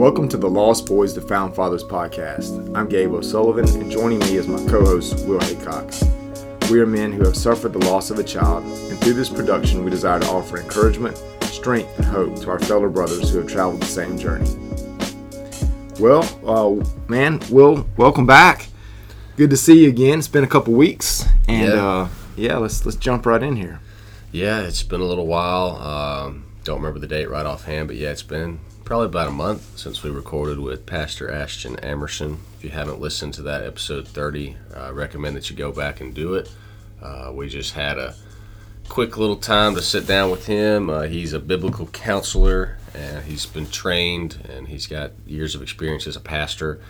Welcome to the Lost Boys to Found Fathers podcast. I'm Gabe O'Sullivan, and joining me is my co host, Will Haycock. We are men who have suffered the loss of a child, and through this production, we desire to offer encouragement, strength, and hope to our fellow brothers who have traveled the same journey. Well, uh, man, Will, welcome back. Good to see you again. It's been a couple weeks, and Yeah. uh, yeah, let's let's jump right in here. Yeah, it's been a little while. Um, don't remember the date right offhand, but yeah, it's been probably about a month since we recorded with Pastor Ashton Emerson. If you haven't listened to that episode 30, I recommend that you go back and do it. Uh, we just had a quick little time to sit down with him. Uh, he's a biblical counselor, and he's been trained, and he's got years of experience as a pastor.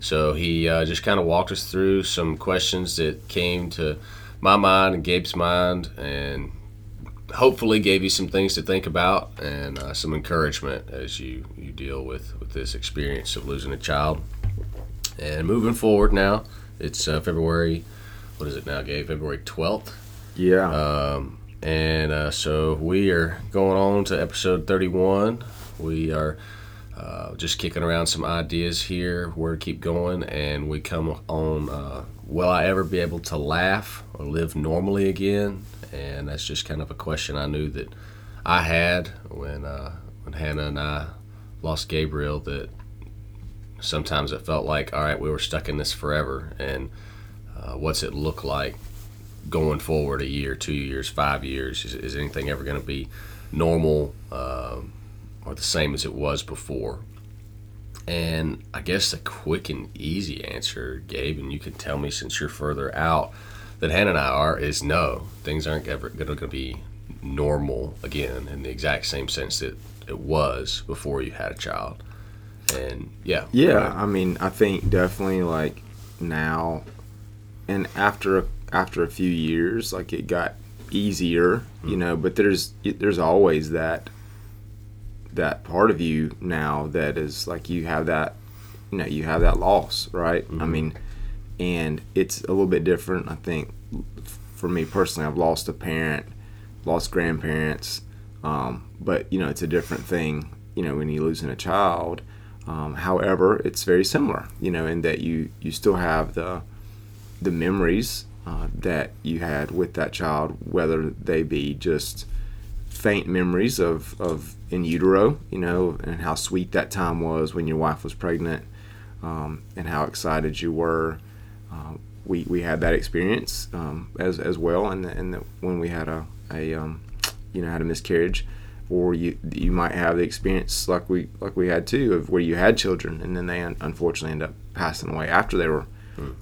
So he uh, just kind of walked us through some questions that came to my mind and Gabe's mind, and hopefully gave you some things to think about and uh, some encouragement as you, you deal with, with this experience of losing a child. And moving forward now, it's uh, February, what is it now, Gabe? February 12th. Yeah, Um, and uh, so we are going on to episode 31. We are uh, just kicking around some ideas here, where to keep going, and we come on uh, will I ever be able to laugh or live normally again? And that's just kind of a question I knew that I had when, uh, when Hannah and I lost Gabriel. That sometimes it felt like, all right, we were stuck in this forever, and uh, what's it look like going forward a year, two years, five years? Is, is anything ever going to be normal um, or the same as it was before? And I guess the quick and easy answer, Gabe, and you can tell me since you're further out that Hannah and I are, is no. Things aren't ever going to be normal again in the exact same sense that it was before you had a child. And yeah, Yeah, right. I mean, I think definitely like now, and after after a few years, like it got easier, you mm-hmm. know. But there's there's always that that part of you now that is like you have that, you know, you have that loss, right? I mm-hmm. mean, and it's a little bit different. I think for me personally, I've lost a parent, lost grandparents, um, but you know, it's a different thing. You know, when you're losing a child. Um, however, it's very similar, you know, in that you you still have the the memories uh, that you had with that child, whether they be just faint memories of, of in utero, you know, and how sweet that time was when your wife was pregnant, um, and how excited you were. Uh, we, we had that experience um, as, as well, and and the, when we had a, a um, you know had a miscarriage, or you you might have the experience like we like we had too of where you had children and then they un- unfortunately end up passing away after they were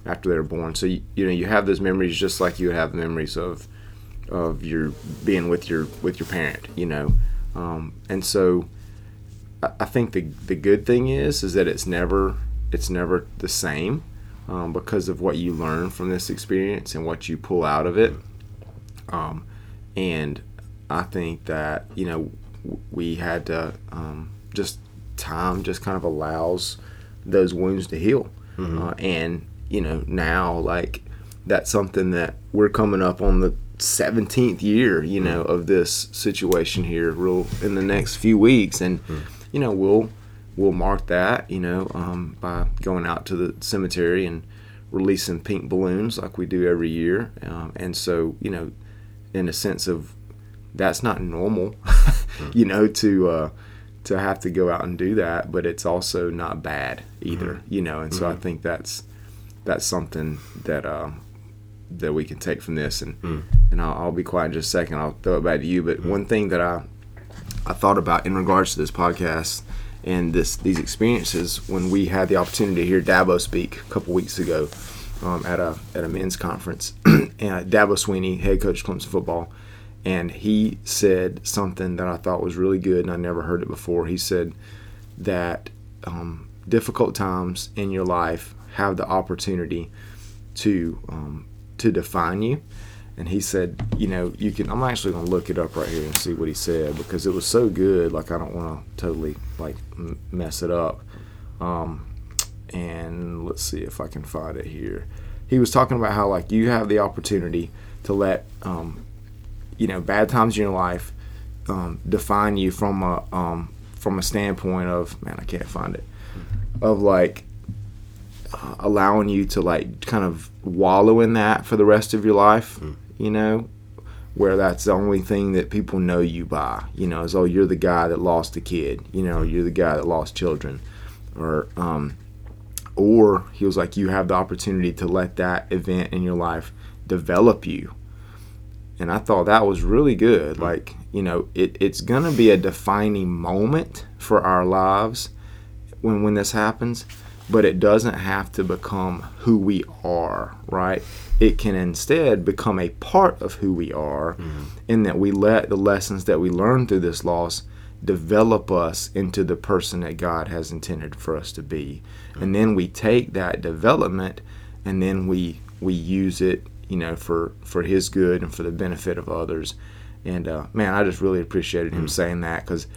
after they were born. So you, you know you have those memories just like you would have memories of of your being with your with your parent, you know, um, and so I, I think the the good thing is is that it's never it's never the same um, because of what you learn from this experience and what you pull out of it. Um, and I think that you know we had to um, just time just kind of allows those wounds to heal, uh, and you know now like that's something that we're coming up on the 17th year you know of this situation here real in the next few weeks. And you know we'll we'll mark that you know um, by going out to the cemetery and releasing pink balloons like we do every year um, and so you know in a sense of that's not normal, you know, to uh, to have to go out and do that, but it's also not bad either, you know. And so I think that's that's something that uh, that we can take from this. And and I'll, I'll be quiet in just a second. I'll throw it back to you. But one thing that I I thought about in regards to this podcast and this these experiences when we had the opportunity to hear Dabo speak a couple weeks ago um, at a at a men's conference, and Dabo Swinney, head coach Clemson football, and he said something that I thought was really good, and I never heard it before. He said that um, difficult times in your life have the opportunity to um, to define you. And he said, you know, you can. I'm actually gonna look it up right here and see what he said because it was so good. Like I don't want to totally like m- mess it up. Um, and let's see if I can find it here. He was talking about how like you have the opportunity to let um, you know bad times in your life um, define you from a um, from a standpoint of man, I can't find it, of like uh, allowing you to like kind of wallow in that for the rest of your life, you know, where that's the only thing that people know you by, you know, is oh you're the guy that lost a kid, you know, you're the guy that lost children, or um, or he was like you have the opportunity to let that event in your life develop you. And i thought that was really good like you know it, it's gonna be a defining moment for our lives when when this happens but it doesn't have to become who we are right it can instead become a part of who we are in that we let the lessons that we learn through this loss develop us into the person that God has intended for us to be. And then we take that development and then we we use it, you know, for for his good and for the benefit of others. And uh, man, I just really appreciated him saying that cuz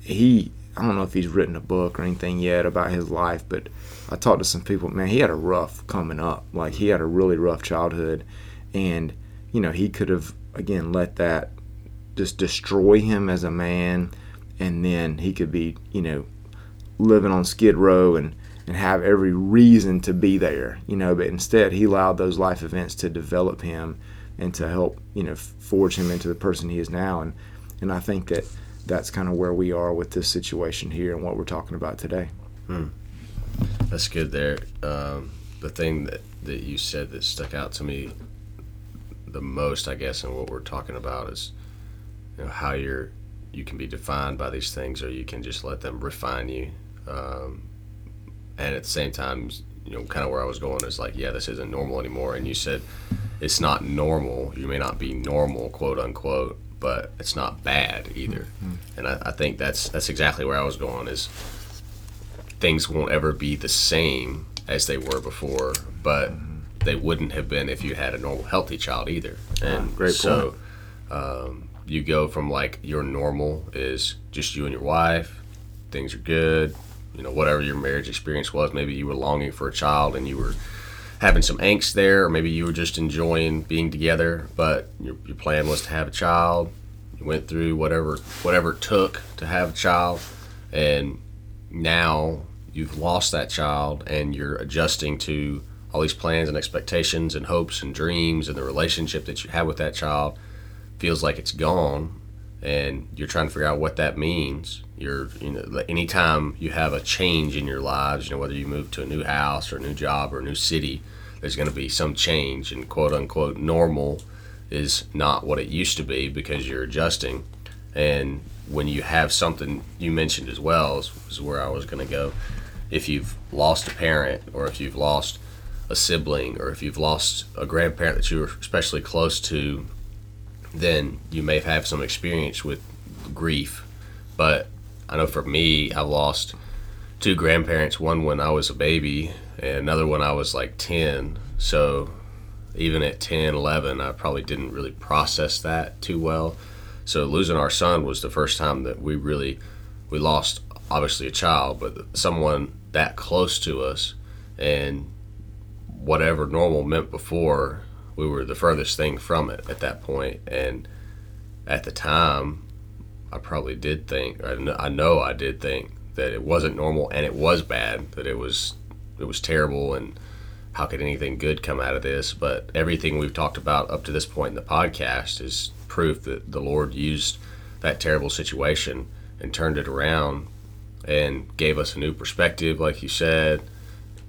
he I don't know if he's written a book or anything yet about his life, but I talked to some people, man, he had a rough coming up. Like he had a really rough childhood and you know, he could have again let that just destroy him as a man and then he could be, you know, living on Skid Row and and have every reason to be there, you know. But instead, he allowed those life events to develop him and to help, you know, forge him into the person he is now. And and I think that that's kind of where we are with this situation here and what we're talking about today. That's good there. Um, the thing that, that you said that stuck out to me the most, I guess, and what we're talking about is you know, how you're you can be defined by these things, or you can just let them refine you. Um, and at the same time, you know, kind of where I was going is like, yeah, this isn't normal anymore. And you said it's not normal. You may not be normal, quote unquote, but it's not bad either. Mm-hmm. And I, I think that's that's exactly where I was going. Is things won't ever be the same as they were before, but mm-hmm. they wouldn't have been if you had a normal, healthy child either. Ah, and great so, um, you go from like your normal is just you and your wife, things are good, you know, whatever your marriage experience was. Maybe you were longing for a child and you were having some angst there, or maybe you were just enjoying being together, but your, your plan was to have a child. You went through whatever whatever it took to have a child, and now you've lost that child and you're adjusting to all these plans and expectations and hopes and dreams and the relationship that you have with that child feels like it's gone and you're trying to figure out what that means you're you know anytime you have a change in your lives you know whether you move to a new house or a new job or a new city there's going to be some change and quote unquote normal is not what it used to be because you're adjusting and when you have something you mentioned as well is, is where i was going to go if you've lost a parent or if you've lost a sibling or if you've lost a grandparent that you were especially close to then you may have some experience with grief. But I know for me, I lost two grandparents, one when I was a baby and another when I was like 10. So even at 10, 11, I probably didn't really process that too well. So losing our son was the first time that we really we lost obviously a child, but someone that close to us and whatever normal meant before we were the furthest thing from it at that point and at the time i probably did think I kn- I know i did think that it wasn't normal and it was bad that it was it was terrible and how could anything good come out of this but everything we've talked about up to this point in the podcast is proof that the lord used that terrible situation and turned it around and gave us a new perspective like you said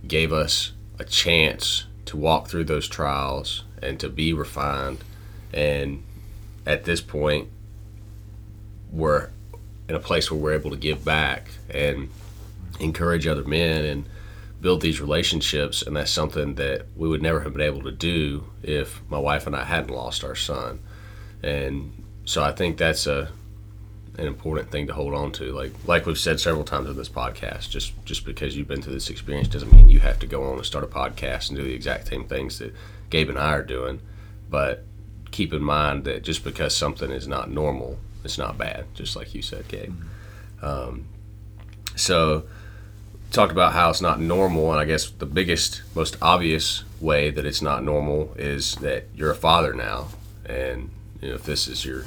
gave us a chance to walk through those trials and to be refined. And at this point, we're in a place where we're able to give back and encourage other men and build these relationships. And that's something that we would never have been able to do if my wife and I hadn't lost our son. And so I think that's a an important thing to hold on to. Like like we've said several times on this podcast, just just because you've been through this experience doesn't mean you have to go on and start a podcast and do the exact same things that Gabe and I are doing. But keep in mind that just because something is not normal, it's not bad. Just like you said, Gabe. Um, so talked about how it's not normal, and I guess the biggest, most obvious way that it's not normal is that you're a father now, and you know if this is your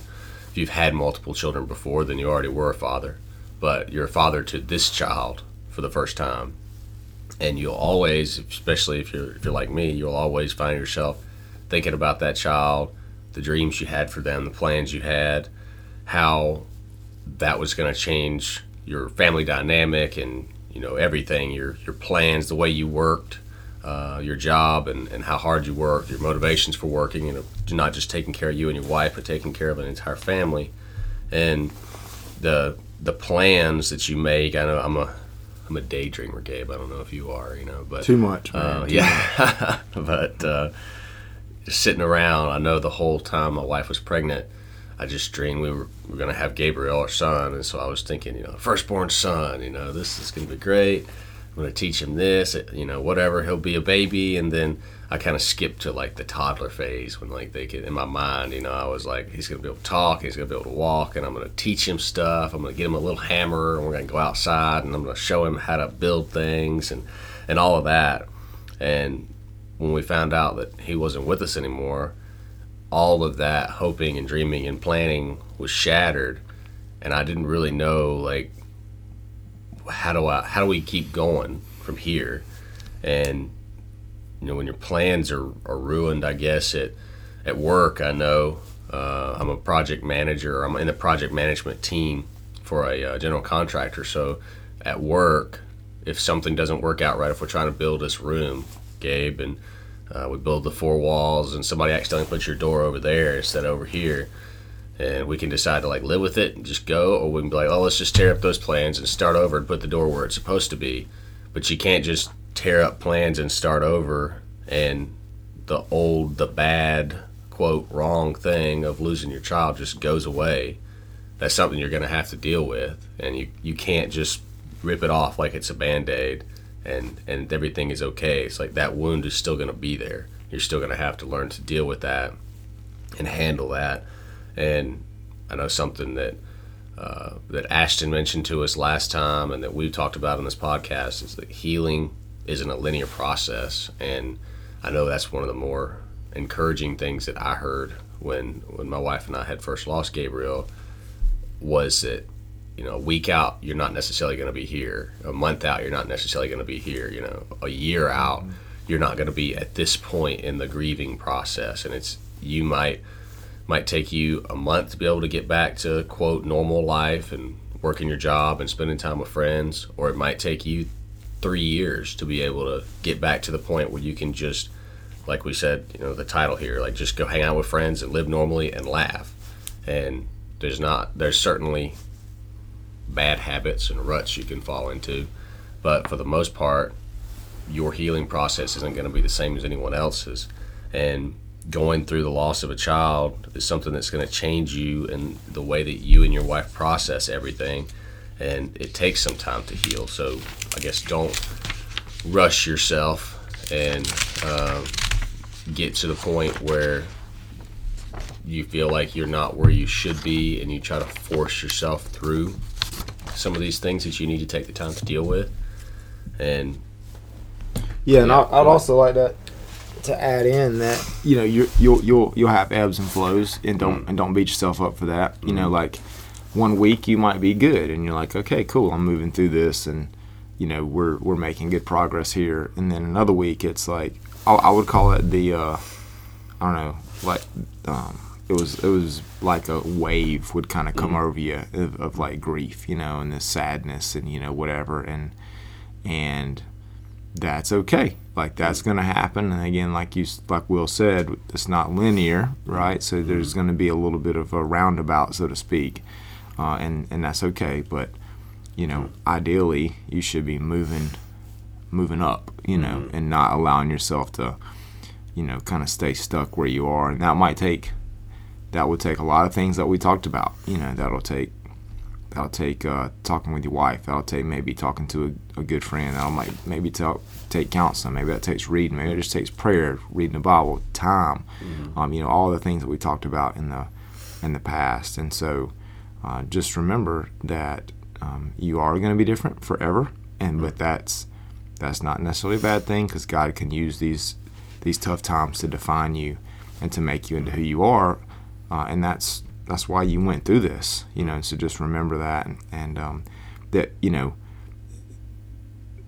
if you've had multiple children before, then you already were a father. but you're a father to this child for the first time, and you'll always, especially if you're if you're like me, you'll always find yourself thinking about that child, the dreams you had for them, the plans you had, how that was going to change your family dynamic and you know everything your your plans the way you worked uh, your job and, and how hard you worked your motivations for working you know not just taking care of you and your wife but taking care of an entire family. And the the plans that you make I know I'm a I'm a daydreamer Gabe. I don't know if you are you know but too much man. Uh, yeah. but uh, just sitting around I know the whole time my wife was pregnant I just dreamed we were, we were going to have Gabriel, our son, and so I was thinking, you know, firstborn son, you know, this is going to be great. I'm going to teach him this, you know, whatever. He'll be a baby, and then I kind of skipped to like the toddler phase when like they could in my mind, you know, I was like, he's going to be able to talk, he's going to be able to walk, and I'm going to teach him stuff. I'm going to get him a little hammer, and we're going to go outside, and I'm going to show him how to build things and and all of that. And when we found out that he wasn't with us anymore all of that hoping and dreaming and planning was shattered and I didn't really know like how do I how do we keep going from here? And you know when your plans are, are ruined I guess at at work I know uh, I'm a project manager I'm in the project management team for a uh, general contractor. So at work if something doesn't work out right if we're trying to build this room Gabe and uh, we build the four walls, and somebody accidentally puts your door over there instead of over here, and we can decide to like live with it and just go, or we can be like, oh, let's just tear up those plans and start over and put the door where it's supposed to be. But you can't just tear up plans and start over, and the old, the bad, quote, wrong thing of losing your child just goes away. That's something you're going to have to deal with, and you you can't just rip it off like it's a band aid and and everything is okay. It's like that wound is still going to be there. You're still going to have to learn to deal with that and handle that. And I know something that uh, that Ashton mentioned to us last time, and that we've talked about in this podcast is that healing isn't a linear process. And I know that's one of the more encouraging things that I heard when when my wife and I had first lost Gabriel was that you know, a week out, you're not necessarily going to be here. A month out, you're not necessarily going to be here. You know, a year out, mm-hmm. you're not going to be at this point in the grieving process. And it's you might might take you a month to be able to get back to quote normal life and working your job and spending time with friends, or it might take you three years to be able to get back to the point where you can just, like we said, you know, the title here, like just go hang out with friends and live normally and laugh. And there's not, there's certainly bad habits and ruts you can fall into. But for the most part, your healing process isn't going to be the same as anyone else's. And going through the loss of a child is something that's going to change you and the way that you and your wife process everything. And it takes some time to heal. So I guess don't rush yourself and uh, get to the point where you feel like you're not where you should be and you try to force yourself through some of these things that you need to take the time to deal with. And yeah, and yeah, I, would also like that to add in that you know you you'll you'll you'll have ebbs and flows and don't mm and don't beat yourself up for that. You mm know, like one week you might be good and you're like, okay, cool, I'm moving through this and you know we're we're making good progress here. And then another week it's like I, I would call it the uh, I don't know like um, it was it was like a wave would kind of come mm-hmm. over you of, of, like grief, you know, and the sadness and you know whatever, and and that's okay. Like that's mm-hmm. gonna happen. And again, like you like Will said, it's not linear, right? So there's mm-hmm. gonna be a little bit of a roundabout, so to speak, uh, and and that's okay. But you know, ideally, you should be moving moving up, you know, mm-hmm. and not allowing yourself to you know kind of stay stuck where you are, and that might take that would take a lot of things that we talked about. You know, that'll take that'll take uh, talking with your wife. That'll take maybe talking to a, a good friend. That'll might maybe talk, take counseling. Maybe that takes reading. Maybe it just takes prayer, reading the Bible, time. Mm-hmm. Um, you know, all the things that we talked about in the in the past. And so, uh, just remember that um, you are going to be different forever. And but that's that's not necessarily a bad thing because God can use these these tough times to define you and to make you into who you are uh, and that's that's why you went through this, you know. So just remember that, and, and um, that you know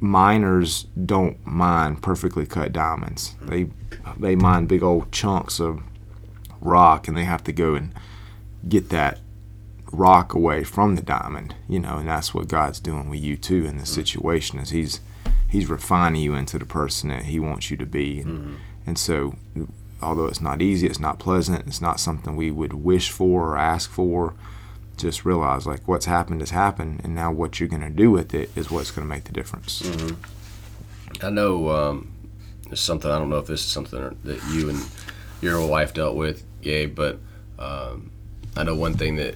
miners don't mine perfectly cut diamonds. They they mine big old chunks of rock, and they have to go and get that rock away from the diamond. You know, and that's what God's doing with you too in this situation. Is He's He's refining you into the person that He wants you to be, and, mm-hmm. and so. Although it's not easy, it's not pleasant, it's not something we would wish for or ask for just realize like what's happened has happened, and now what you're going to do with it is what's going to make the difference. Mm-hmm. I know um, it's something. I don't know if this is something that you and your wife dealt with, Gabe, but um, I know one thing that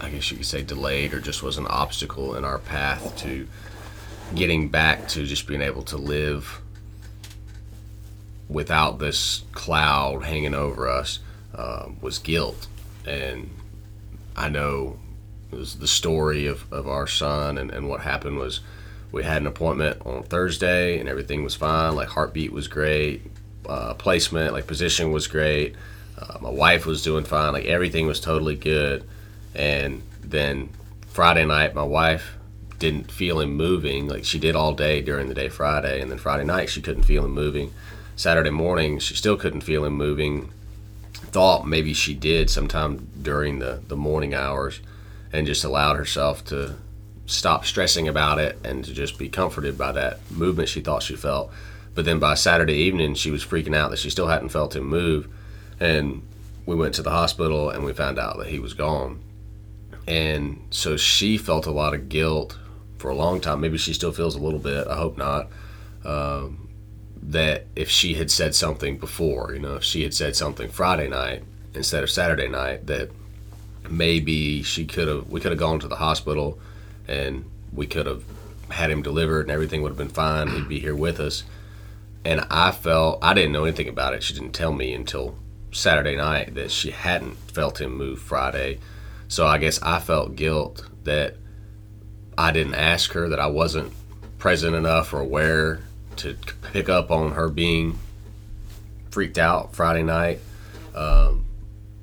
I guess you could say delayed or just was an obstacle in our path to getting back to just being able to live without this cloud hanging over us uh, was guilt and I know it was the story of, of our son and, and what happened was we had an appointment on Thursday and everything was fine. Like heartbeat was great, uh, placement, like position was great. Uh, my wife was doing fine. Like everything was totally good. And then Friday night, my wife didn't feel him moving. Like she did all day during the day Friday, and then Friday night she couldn't feel him moving. Saturday morning she still couldn't feel him moving thought maybe she did sometime during the, the morning hours and just allowed herself to stop stressing about it and to just be comforted by that movement she thought she felt. But then by Saturday evening, she was freaking out that she still hadn't felt him move. And we went to the hospital and we found out that he was gone. And so she felt a lot of guilt for a long time. Maybe she still feels a little bit. I hope not. Um, that if she had said something before, you know, if she had said something Friday night instead of Saturday night, that maybe she could have, we could have gone to the hospital and we could have had him delivered and everything would have been fine. He'd be here with us. And I felt, I didn't know anything about it. She didn't tell me until Saturday night that she hadn't felt him move Friday. So I guess I felt guilt that I didn't ask her, that I wasn't present enough or aware to pick up on her being freaked out Friday night. Um,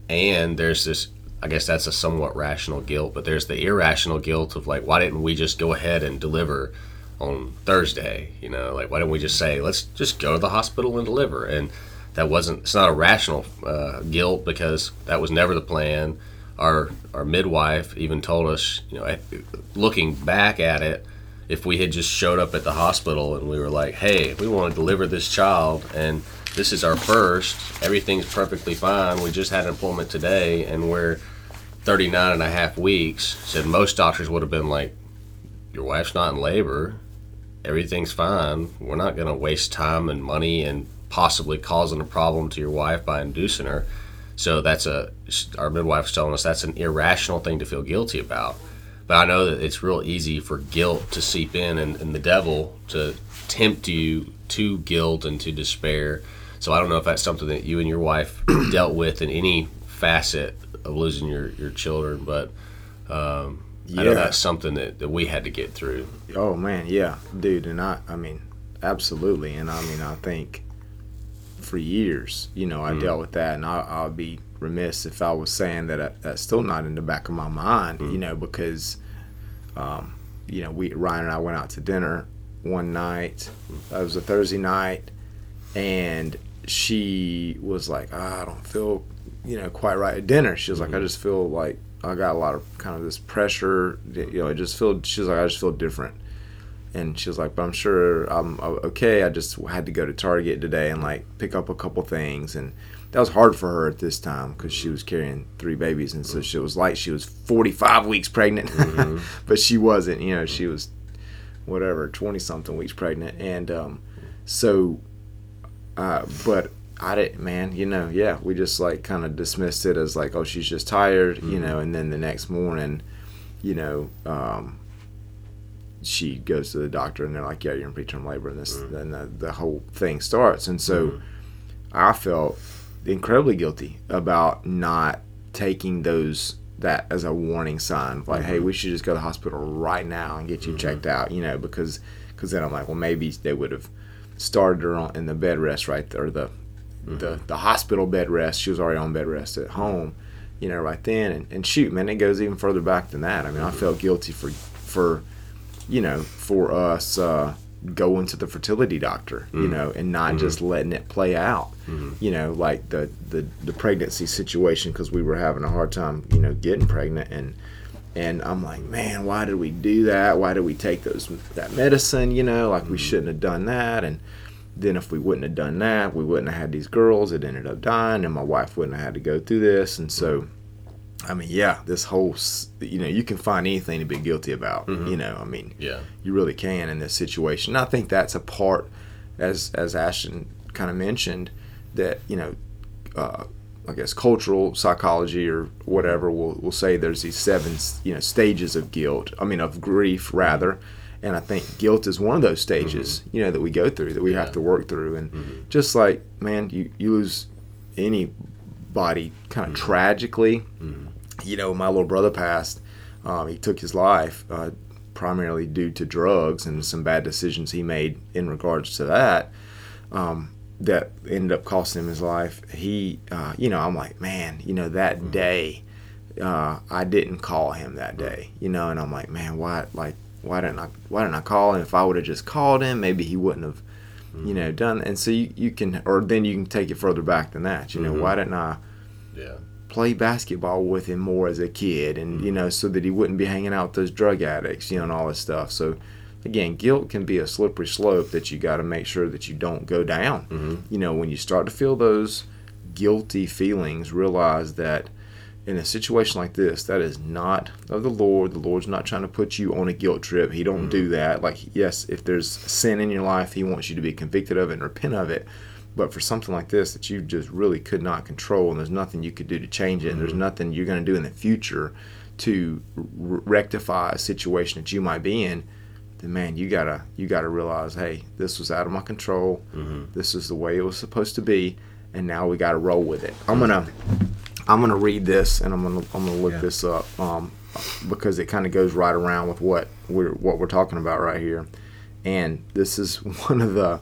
and there's this, I guess that's a somewhat rational guilt, but there's the irrational guilt of like, why didn't we just go ahead and deliver on Thursday? You know, like, why didn't we just say, let's just go to the hospital and deliver? And that wasn't, it's not a rational uh, guilt because that was never the plan. Our, our midwife even told us, you know, looking back at it, if we had just showed up at the hospital and we were like, hey, we want to deliver this child and this is our first, everything's perfectly fine. We just had an appointment today and we're 39 and a half weeks. Said most doctors would have been like, your wife's not in labor. Everything's fine. We're not going to waste time and money and possibly causing a problem to your wife by inducing her. So that's a, our midwife's telling us that's an irrational thing to feel guilty about. But I know that it's real easy for guilt to seep in and, and the devil to tempt you to guilt and to despair. So I don't know if that's something that you and your wife dealt with in any facet of losing your, your children, but um, yeah. I know that's something that, that we had to get through. Oh man, yeah, dude, and I, I mean, absolutely, and I mean, I think for years, you know, I mm. dealt with that, and I, I'll be remiss if I was saying that I, that's still not in the back of my mind, mm. you know, because, um, you know, we Ryan and I went out to dinner one night. It was a Thursday night, and she was like, oh, "I don't feel, you know, quite right at dinner." She was mm-hmm. like, "I just feel like I got a lot of kind of this pressure, you know, I just feel." She was like, "I just feel different." and she was like, "But I'm sure I'm okay. I just had to go to Target today and like pick up a couple things, and that was hard for her at this time because she was carrying three babies, and so she was like she was 45 weeks pregnant, mm-hmm. but she wasn't. You know, she was whatever 20 something weeks pregnant, and um, so, uh, but I didn't, man. You know, yeah, we just like kind of dismissed it as like, oh, she's just tired, mm-hmm. you know, and then the next morning, you know. Um, she goes to the doctor and they're like, "Yeah, you're in preterm labor," and this, mm-hmm. and the, the whole thing starts. And so, mm-hmm. I felt incredibly guilty about not taking those that as a warning sign like mm-hmm. hey we should just go to the hospital right now and get you mm-hmm. checked out you know because because then i'm like well maybe they would have started her on, in the bed rest right there the mm-hmm. the the hospital bed rest she was already on bed rest at home you know right then and, and shoot man it goes even further back than that i mean i felt guilty for for, you know, for us uh, going to the fertility doctor, you mm. know, and not mm-hmm. just letting it play out, mm-hmm. you know, like the the the pregnancy situation because we were having a hard time, you know, getting pregnant and. And I'm like, man, why did we do that? Why did we take those that medicine? You know, like we mm-hmm. shouldn't have done that. And then if we wouldn't have done that, we wouldn't have had these girls. It ended up dying, and my wife wouldn't have had to go through this. And so, I mean, yeah, this whole, you know, you can find anything to be guilty about. Mm-hmm. You know, I mean, Yeah. you really can in this situation. And I think that's a part, as as Ashton kind of mentioned, that you know, uh, I guess cultural psychology or whatever will will say there's these seven you know stages of guilt. I mean of grief rather. And I think guilt is one of those stages, mm-hmm. you know, that we go through that we have to work through. And mm-hmm. just like man, you you lose anybody kind of tragically. You know, my little brother passed. Um, he took his life uh, primarily due to drugs and some bad decisions he made in regards to that. Um, that ended up costing him his life. He, uh, you know, I'm like, man, you know, that day, uh, I didn't call him that day, you know, and I'm like, man, why, like, why didn't I, why didn't I call him? If I would have just called him, maybe he wouldn't have, you know, done. And so you, you can, or then you can take it further back than that. You know, why didn't I? Yeah. Play basketball with him more as a kid and you know so that he wouldn't be hanging out with those drug addicts you know and all this stuff. So again guilt can be a slippery slope that you got to make sure that you don't go down. Mm-hmm. You know when you start to feel those guilty feelings realize that in a situation like this that is not of the lord. The lord's not trying to put you on a guilt trip. He don't do mm-hmm. that. Like yes if there's sin in your life he wants you to be convicted of it and repent of it but for something like this that you just really could not control, and there's nothing you could do to change it, and there's nothing you're going to do in the future to r- rectify a situation that you might be in, then man, you gotta you gotta realize, hey, this was out of my control. This is the way it was supposed to be, and now we got to roll with it. I'm gonna I'm gonna read this, and I'm gonna I'm gonna look Yeah. this up um, because it kind of goes right around with what we're what we're talking about right here, and this is one of the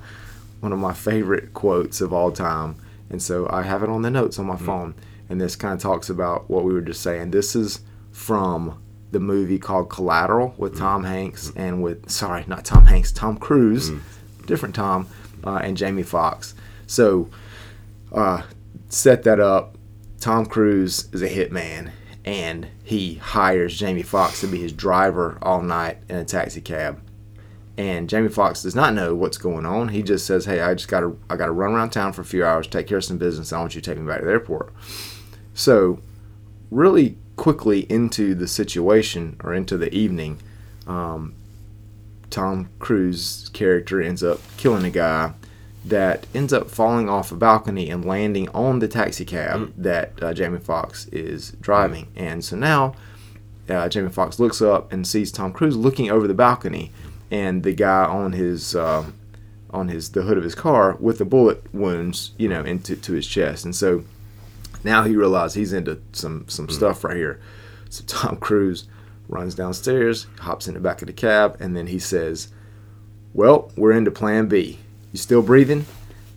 one of my favorite quotes of all time. And so I have it on the notes on my phone. And this kind of talks about what we were just saying. This is from the movie called Collateral with Tom Hanks and with, sorry, not Tom Hanks, Tom Cruise, different Tom, uh, and Jamie Foxx. So uh, set that up. Tom Cruise is a hitman, and he hires Jamie Foxx to be his driver all night in a taxi cab and Jamie Foxx does not know what's going on. He just says, "Hey, I just got to I got to run around town for a few hours, take care of some business. I want you to take me back to the airport." So, really quickly into the situation or into the evening, um, Tom Cruise's character ends up killing a guy that ends up falling off a balcony and landing on the taxi cab that uh, Jamie Foxx is driving. And so now uh, Jamie Foxx looks up and sees Tom Cruise looking over the balcony, and the guy on his uh, on his the hood of his car with the bullet wounds, you know, into to his chest. And so now he realizes he's into some some stuff right here. So Tom Cruise runs downstairs, hops in the back of the cab, and then he says, "Well, we're into Plan B. You still breathing?"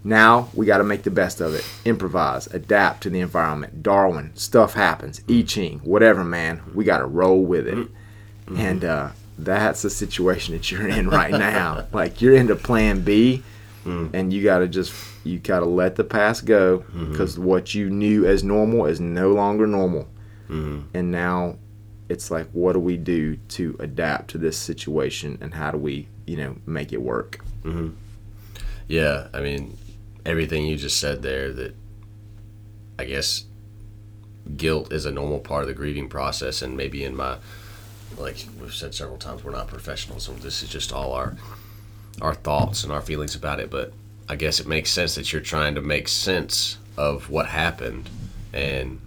Now we got to make the best of it. Improvise, adapt to the environment. Darwin, stuff happens. I Ching, whatever, man. We got to roll with it. And uh, that's the situation that you're in right now. like you're into Plan B, mm. and you got to just you got to let the past go mm-hmm. because what you knew as normal is no longer normal. Mm-hmm. And now it's like, what do we do to adapt to this situation, and how do we, you know, make it work? Mm-hmm. Yeah, I mean, everything you just said there that I guess guilt is a normal part of the grieving process and maybe in my like we've said several times we're not professionals and this is just all our our thoughts and our feelings about it but I guess it makes sense that you're trying to make sense of what happened and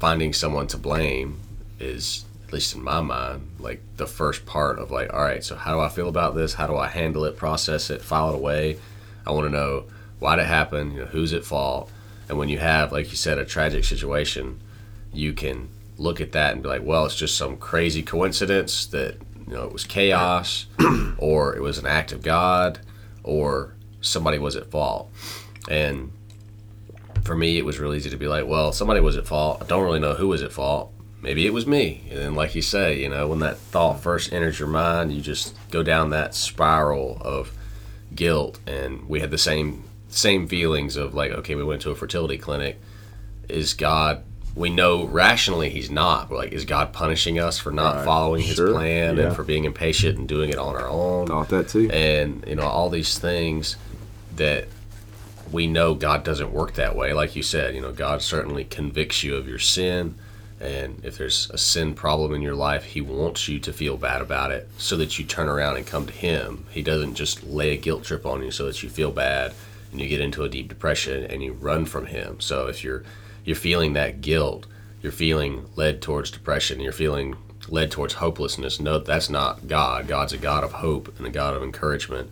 finding someone to blame is at least in my mind like the first part of like all right so how do I feel about this how do I handle it process it file it away I want to know why did it happen, you know, who's at fault. And when you have, like you said, a tragic situation, you can look at that and be like, well, it's just some crazy coincidence that, you know, it was chaos or it was an act of God or somebody was at fault. And for me, it was really easy to be like, well, somebody was at fault. I don't really know who was at fault. maybe it was me. And then, like you say, you know, when that thought first enters your mind, you just go down that spiral of guilt. And we had the same same feelings of like, okay, we went to a fertility clinic. Is God? We know rationally He's not. We're like, is God punishing us for not Right. following His Sure. plan Yeah. and for being impatient and doing it on our own? Thought that too. and you know all these things that we know God doesn't work that way. Like you said, you know God certainly convicts you of your sin, and if there's a sin problem in your life, He wants you to feel bad about it so that you turn around and come to Him. He doesn't just lay a guilt trip on you so that you feel bad and you get into a deep depression and you run from Him. So if you're you're feeling that guilt, you're feeling led towards depression, you're feeling led towards hopelessness. No, that's not God. God's a God of hope and a God of encouragement.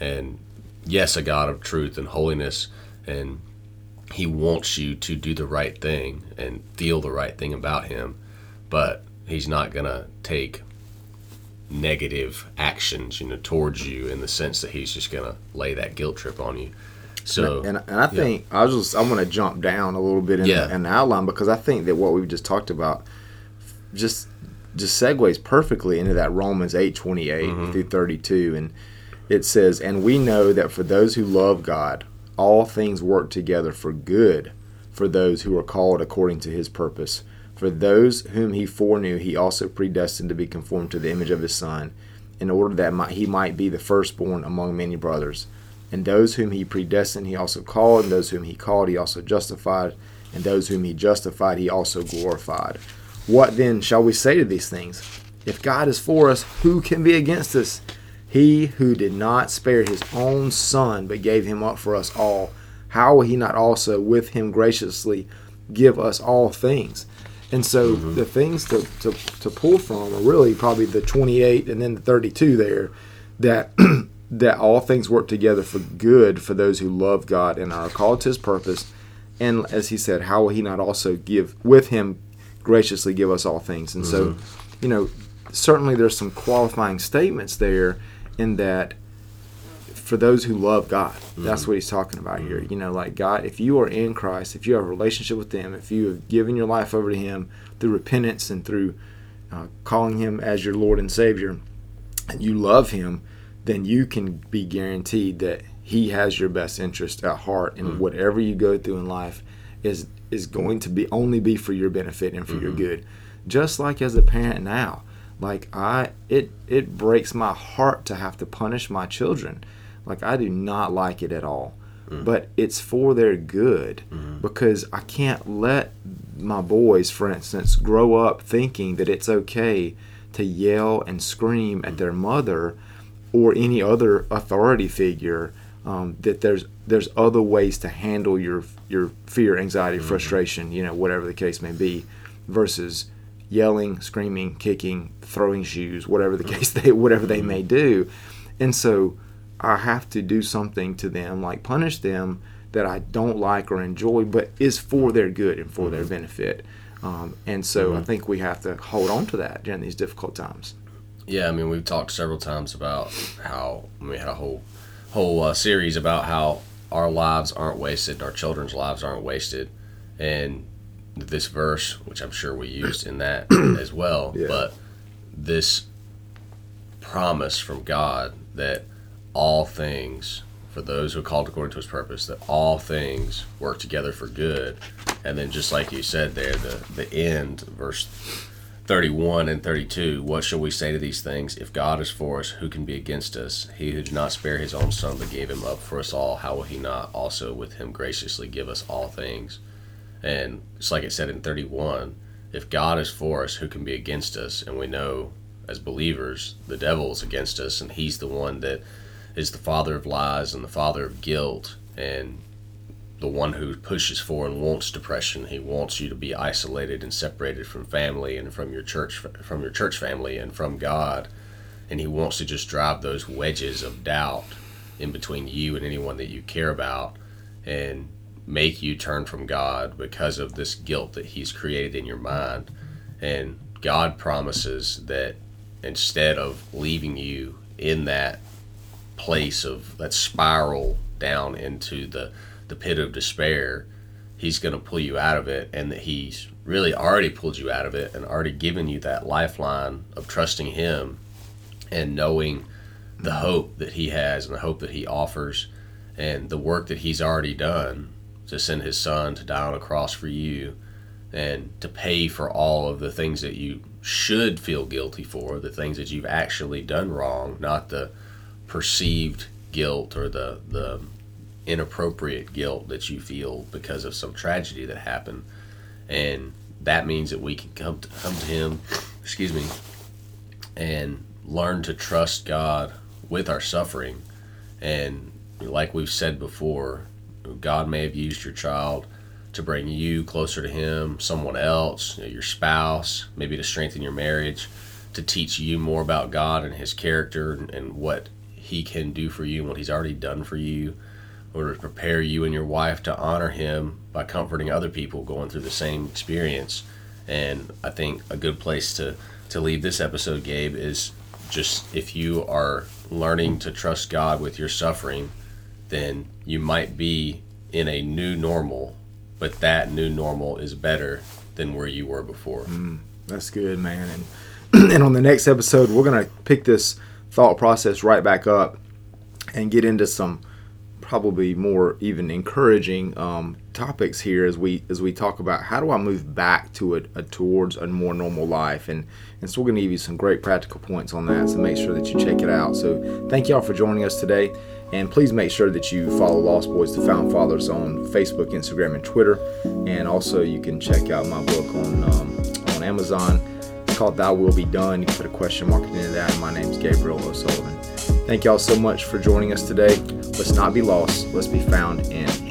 And yes, a God of truth and holiness. And He wants you to do the right thing and feel the right thing about Him. But He's not going to take negative actions, you know, towards you in the sense that He's just going to lay that guilt trip on you. So, and, and I think I was just I'm going to jump down a little bit in, Yeah. the, in the outline because I think that what we've just talked about just just segues perfectly into that Romans eight mm-hmm. through thirty two, and it says, "And we know that for those who love God, all things work together for good, for those who are called according to His purpose. For those whom He foreknew, He also predestined to be conformed to the image of His Son, in order that might, He might be the firstborn among many brothers." And those whom he predestined, he also called. And those whom he called, he also justified. And those whom he justified, he also glorified. What then shall we say to these things? If God is for us, who can be against us? He who did not spare his own son, but gave him up for us all, how will he not also with him graciously give us all things? And so mm-hmm. the things to, to, to pull from are really probably the 28 and then the 32 there that that all things work together for good for those who love God and are called to his purpose. And as he said, how will he not also give with him graciously give us all things? And so, mm-hmm. you know, certainly there's some qualifying statements there in that for those who love God. That's mm-hmm. what he's talking about here. Mm-hmm. You know, like God, if you are in Christ, if you have a relationship with Him, if you have given your life over to Him through repentance and through uh, calling Him as your Lord and Savior, and you love Him, then you can be guaranteed that He has your best interest at heart, and mm-hmm. whatever you go through in life is is going to be only be for your benefit and for your mm-hmm. good. Just like as a parent now, like I, it it breaks my heart to have to punish my children. Like I do not like it at all. Mm. But it's for their good mm-hmm. because I can't let my boys, for instance, grow up thinking that it's okay to yell and scream at mm. their mother or any other authority figure. Um, that there's there's other ways to handle your your fear, anxiety, frustration, you know, whatever the case may be, versus yelling, screaming, kicking, throwing shoes, whatever the case they whatever they may do. And so I have to do something to them, like punish them that I don't like or enjoy, but is for their good and for their benefit. Um, and so I think we have to hold on to that during these difficult times. Yeah, I mean, we've talked several times about how we had a whole whole uh, series about how our lives aren't wasted, our children's lives aren't wasted, and this verse, which I'm sure we used in that as well, Yeah. but this promise from God that all things for those who are called according to his purpose that all things work together for good and then just like you said there the the end verse 31 and 32 what shall we say to these things? If god is for us who can be against us? He who did not spare his own son but gave him up for us all how will he not also with him graciously give us all things? And it's like it said in 31 if god is for us who can be against us? And we know as believers the devil is against us and he's the one that is the father of lies and the father of guilt. And the one who pushes for and wants depression. He wants you to be isolated and separated from family and from your church from your church family and from God. And he wants to just drive those wedges of doubt in between you and anyone that you care about and make you turn from God because of this guilt that he's created in your mind. And God promises that instead of leaving you in that place of that spiral down into the the pit of despair he's going to pull you out of it and that he's really already pulled you out of it and already given you that lifeline of trusting Him and knowing the hope that He has and the hope that He offers and the work that He's already done to send His Son to die on a cross for you and to pay for all of the things that you should feel guilty for, the things that you've actually done wrong, not the perceived guilt or the, the inappropriate guilt that you feel because of some tragedy that happened. And that means that we can come to, come to Him, excuse me, and learn to trust God with our suffering. And like we've said before, God may have used your child to bring you closer to Him, someone else, you know, your spouse, maybe to strengthen your marriage, to teach you more about God and His character and, and what He can do for you and what He's already done for you, or to prepare you and your wife to honor Him by comforting other people going through the same experience. And I think a good place to, to leave this episode, Gabe, is just if you are learning to trust God with your suffering, then you might be in a new normal but that new normal is better than where you were before. Mm, that's good, man. And and on the next episode, we're gonna pick this thought process right back up and get into some probably more even encouraging um, topics here as we as we talk about how do I move back to a, towards a more normal life and and so we're going to give you some great practical points on that so make sure that you check it out so thank y'all for joining us today and please make sure that you follow Lost Boys the Found Fathers on Facebook, Instagram, and Twitter. And also, you can check out my book on um, on Amazon. It's called Thou Will Be Done. You can put a question mark into that. And my name is Gabriel O'Sullivan. Thank y'all so much for joining us today. Let's not be lost. Let's be found in